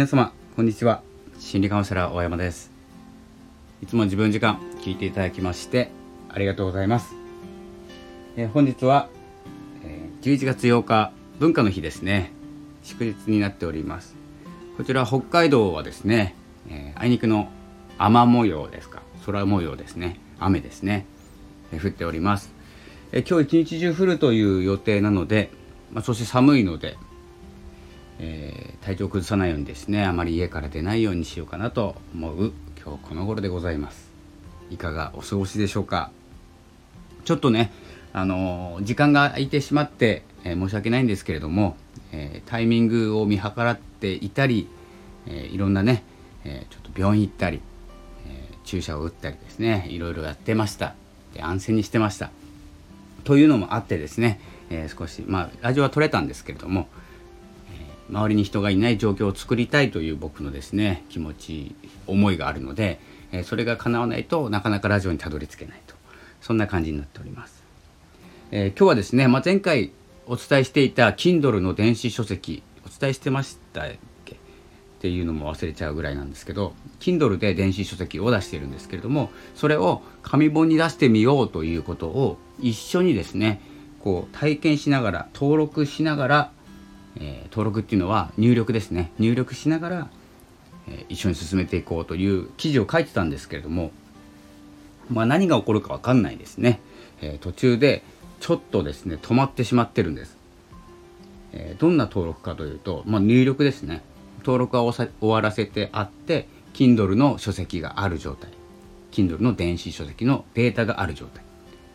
皆様こんにちは。心理カウンセラー大山です。いつも自分時間聞いていただきましてありがとうございます、えー、本日は、えー、11月8日文化の日ですね。祝日になっております。こちら北海道はですね、えー、あいにくの雨模様ですか。空模様ですね。雨ですね、えー、降っております、えー、今日一日中降るという予定なので、まあ、そして寒いのでえー、体調崩さないようにですねあまり家から出ないようにしようかなと思う今日この頃でございます。いかがお過ごしでしょうか？ちょっとねあのー、時間が空いてしまって、えー、申し訳ないんですけれども、えタイミングを見計らっていたり、えいろんなね、えちょっと病院行ったり、え注射を打ったりですねいろいろやってました。で安静にしてました。というのもあってですね、え少しまあラジオは撮れたんですけれども周りに人がいない状況を作りたいという僕のですね気持ち思いがあるので、えそれが叶わないとなかなかラジオにたどり着けないと。そんな感じになっております、えー、今日はですね、まあ、前回お伝えしていた Kindle の電子書籍お伝えしてましたっけ？っていうのも忘れちゃうぐらいなんですけど Kindle で電子書籍を出しているんですけれどもそれを紙本に出してみようということを一緒にですねこう体験しながら登録しながらえー、登録っていうのは入力ですね。入力しながら、えー、一緒に進めていこうという記事を書いてたんですけれども、まあ、何が起こるか分かんないですね、えー、途中でちょっとですね止まってしまってるんです、えどんな登録かというと、まあ、入力ですね。登録は終わらせてあって Kindle の書籍がある状態。Kindle の電子書籍のデータがある状態。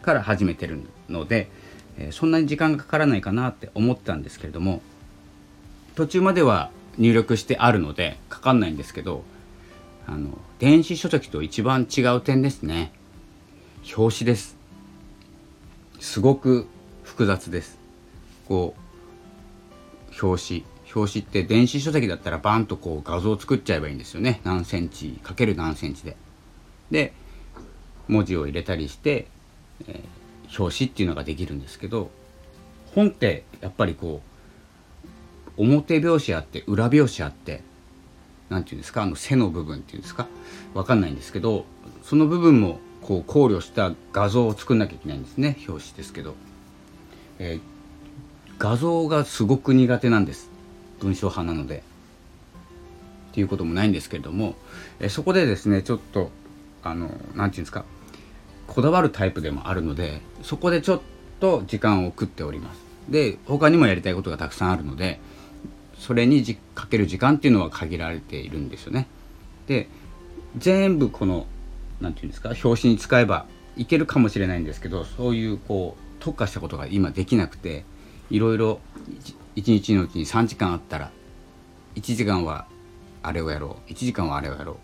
から始めてるので、えそんなに時間がかからないかなって思ってたんですけれども途中までは入力してあるのでかかんないんですけどあの電子書籍と一番違う点ですね。表紙です。すごく複雑です。こう表紙。表紙って電子書籍だったらバンとこう画像を作っちゃえばいいんですよね。何センチかける何センチで。で文字を入れたりして、えー、表紙っていうのができるんですけど本ってやっぱりこう表拍子あって裏拍子あって何て言うんですかあの背の部分っていうんですか分かんないんですけどその部分もこう考慮した画像を作んなきゃいけないんですね表紙ですけど、えー、画像がすごく苦手なんです文章派なので。っていうこともないんですけれども、えー、そこでですねちょっとあの何て言うんですかこだわるタイプでもあるのでそこでちょっと時間を食っております。で他にもやりたいことがたくさんあるのでそれにじかける時間っていうのは限られているんですよね。で全部この何て言うんですか表紙に使えばいけるかもしれないんですけどそういうこう特化したことが今できなくていろいろ1日のうちに3時間あったら1時間はあれをやろう1時間はあれをやろ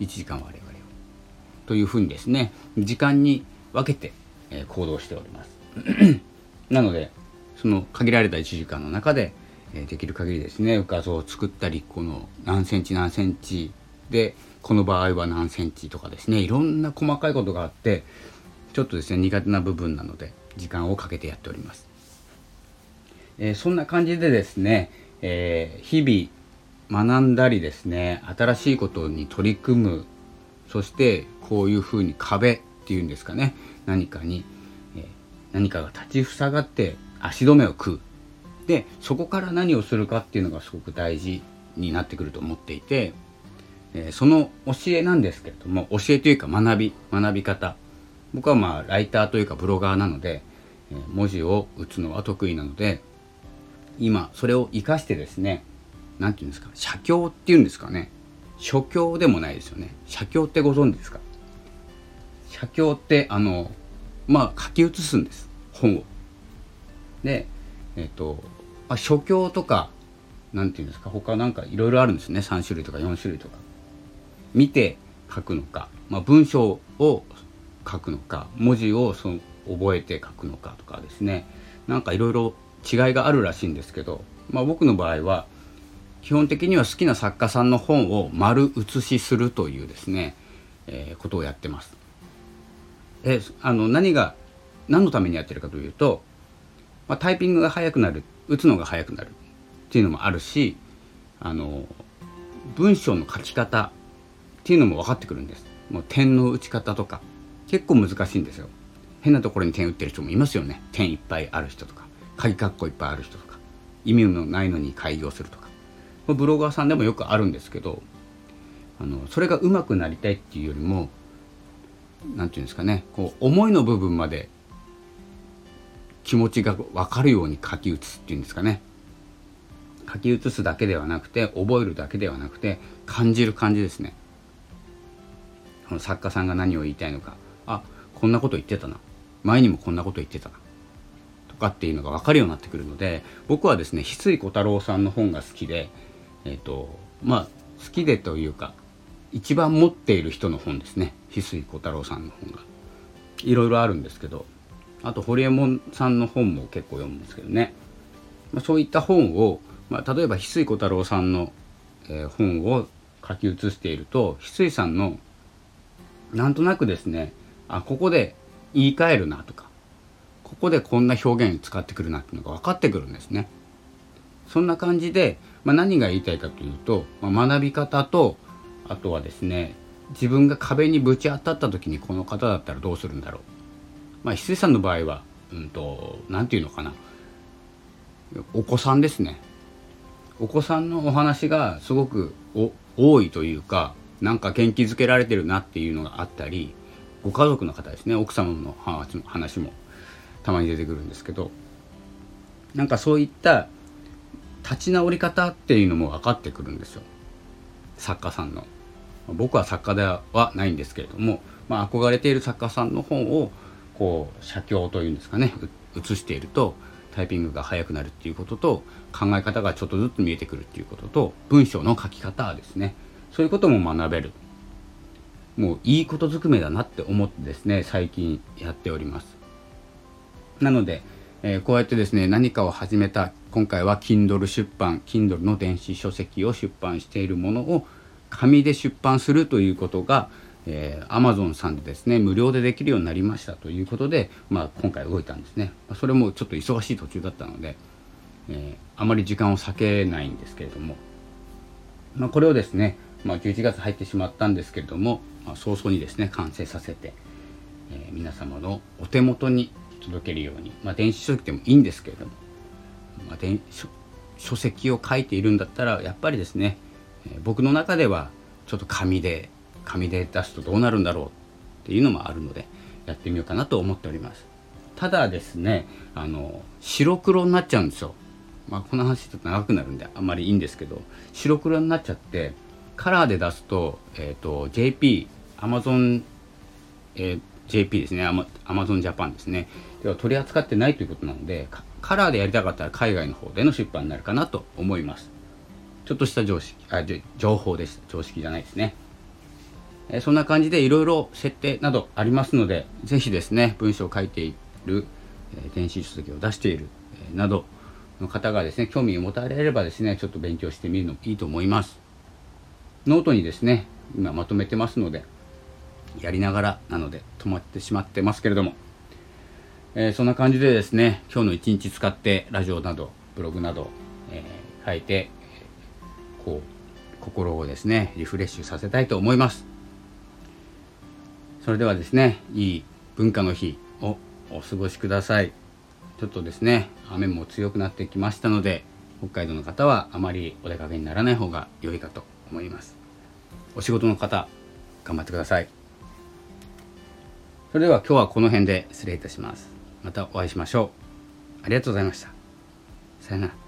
う1時間はあれをやろうというふうにですね時間に分けて、え、行動しております なのでその限られた1時間の中でえできる限りですね画像を作ったりこの何センチ何センチでこの場合は何センチとかですねいろんな細かいことがあってちょっとですね苦手な部分なので時間をかけてやっております、えー、そんな感じでですね、えー、日々学んだりですね新しいことに取り組むそしてこういうふうに壁っていうんですかね何かに、えー、何かが立ちふさがって足止めを食う。でそこから何をするかっていうのがすごく大事になってくると思っていて、えー、その教えなんですけれども教えというか学び学び方。僕はまあライターというかブロガーなので、えー、文字を打つのは得意なので今それを活かしてですね何て言うんですか写経っていうんですかね。書経でもないですよね。写経ってご存知ですか？写経ってあのまあ書き写すんです。本を。でえっ、とあ、書経とか何て言うんですか他なんかいろいろあるんですね。3種類とか4種類とか。見て書くのか、まあ、文章を書くのか。文字をその覚えて書くのかとかですね。なんかいろいろ違いがあるらしいんですけど、まあ、僕の場合は基本的には好きな作家さんの本を丸写しするというですね、えー、ことをやってます。えあの何が何のためにやってるかというと、まあ、タイピングが速くなる打つのが速くなるっていうのもあるしあの文章の書き方っていうのも分かってくるんです。もう点の打ち方とか結構難しいんですよ。変なところに点打ってる人もいますよね。点いっぱいある人とか鍵括弧いっぱいある人とか意味のないのに開業するとか。ブロガーさんでもよくあるんですけどあのそれが上手くなりたいっていうよりも何て言うんですかねこう思いの部分まで気持ちが分かるように書き写すっていうんですかね。書き写すだけではなくて覚えるだけではなくて感じる感じですね。この作家さんが何を言いたいのか。あこんなこと言ってたな。前にもこんなこと言ってたな。とかっていうのが分かるようになってくるので僕はですね翡翠小太郎さんの本が好きでえっ、ー、とまあ好きでというか一番持っている人の本ですね。翡翠小太郎さんの本が。いろいろあるんですけどあと堀江門さんの本も結構読むんですけどね、まあ、そういった本を、まあ、例えば翡翠小太郎さんの、えー、本を書き写していると翡翠さんのなんとなくですねあここで言い換えるなとかここでこんな表現使ってくるなっていうのが分かってくるんですね。そんな感じで、まあ、何が言いたいかというと、まあ、学び方とあとはですね自分が壁にぶち当たった時にこの方だったらどうするんだろう。まあ、翡翠さんの場合はうんと何て言うのかなお子さんですね。お子さんのお話がすごく多いというかなんか元気づけられてるなっていうのがあったりご家族の方ですね奥様の話もたまに出てくるんですけどなんかそういった立ち直り方っていうのも分かってくるんですよ作家さんの。僕は作家ではないんですけれども、まあ、憧れている作家さんの本をこう写経というんですかね写しているとタイピングが速くなるっていうことと考え方がちょっとずつ見えてくるっていうことと文章の書き方ですね。そういうことも学べる。もういいことずくめだなって思ってですね最近やっております。なので、えー、こうやってですね何かを始めた今回は Kindle 出版 Kindle の電子書籍を出版しているものを紙で出版するということが、えー、Amazon さんでですね無料でできるようになりましたということで、まあ、今回動いたんですね。それもちょっと忙しい途中だったので、えー、あまり時間を避けないんですけれども、まあ、これをですねまあ、11月入ってしまったんですけれども、まあ、早々にですね完成させて、えー、皆様のお手元に届けるように、まあ、電子書籍でもいいんですけれども、まあ、電書書籍を書いているんだったらやっぱりですね、え、僕の中ではちょっと紙で紙で出すとどうなるんだろうっていうのもあるのでやってみようかなと思っております。ただですねあの白黒になっちゃうんですよ。まあこの話ちょっと長くなるんであんまりいいんですけど白黒になっちゃってカラーで出すと,、えーと、JP アマゾン、えー、JP ですね。アマアマゾンジャパンですね。では取り扱ってないということなのでカラーでやりたかったら海外の方での出版になるかなと思います。ちょっとした常識あ情報でした。常識じゃないですね、え、そんな感じでいろいろ設定などありますので是非ですね文章を書いている、え、電子書籍を出している、え、などの方がですね興味を持たれればですねちょっと勉強してみるのもいいと思います。ノートにですね今まとめてますのでやりながらなので止まってしまってますけれども、えー、そんな感じでですね今日の一日使ってラジオなどブログなど、えー、書いてこう心をですねリフレッシュさせたいと思います。それではですねいい文化の日をお過ごしください。ちょっとですね雨も強くなってきましたので北海道の方はあまりお出かけにならない方が良いかと思います。お仕事の方頑張ってください。それでは今日はこの辺で失礼いたします。またお会いしましょう。ありがとうございました。さよなら。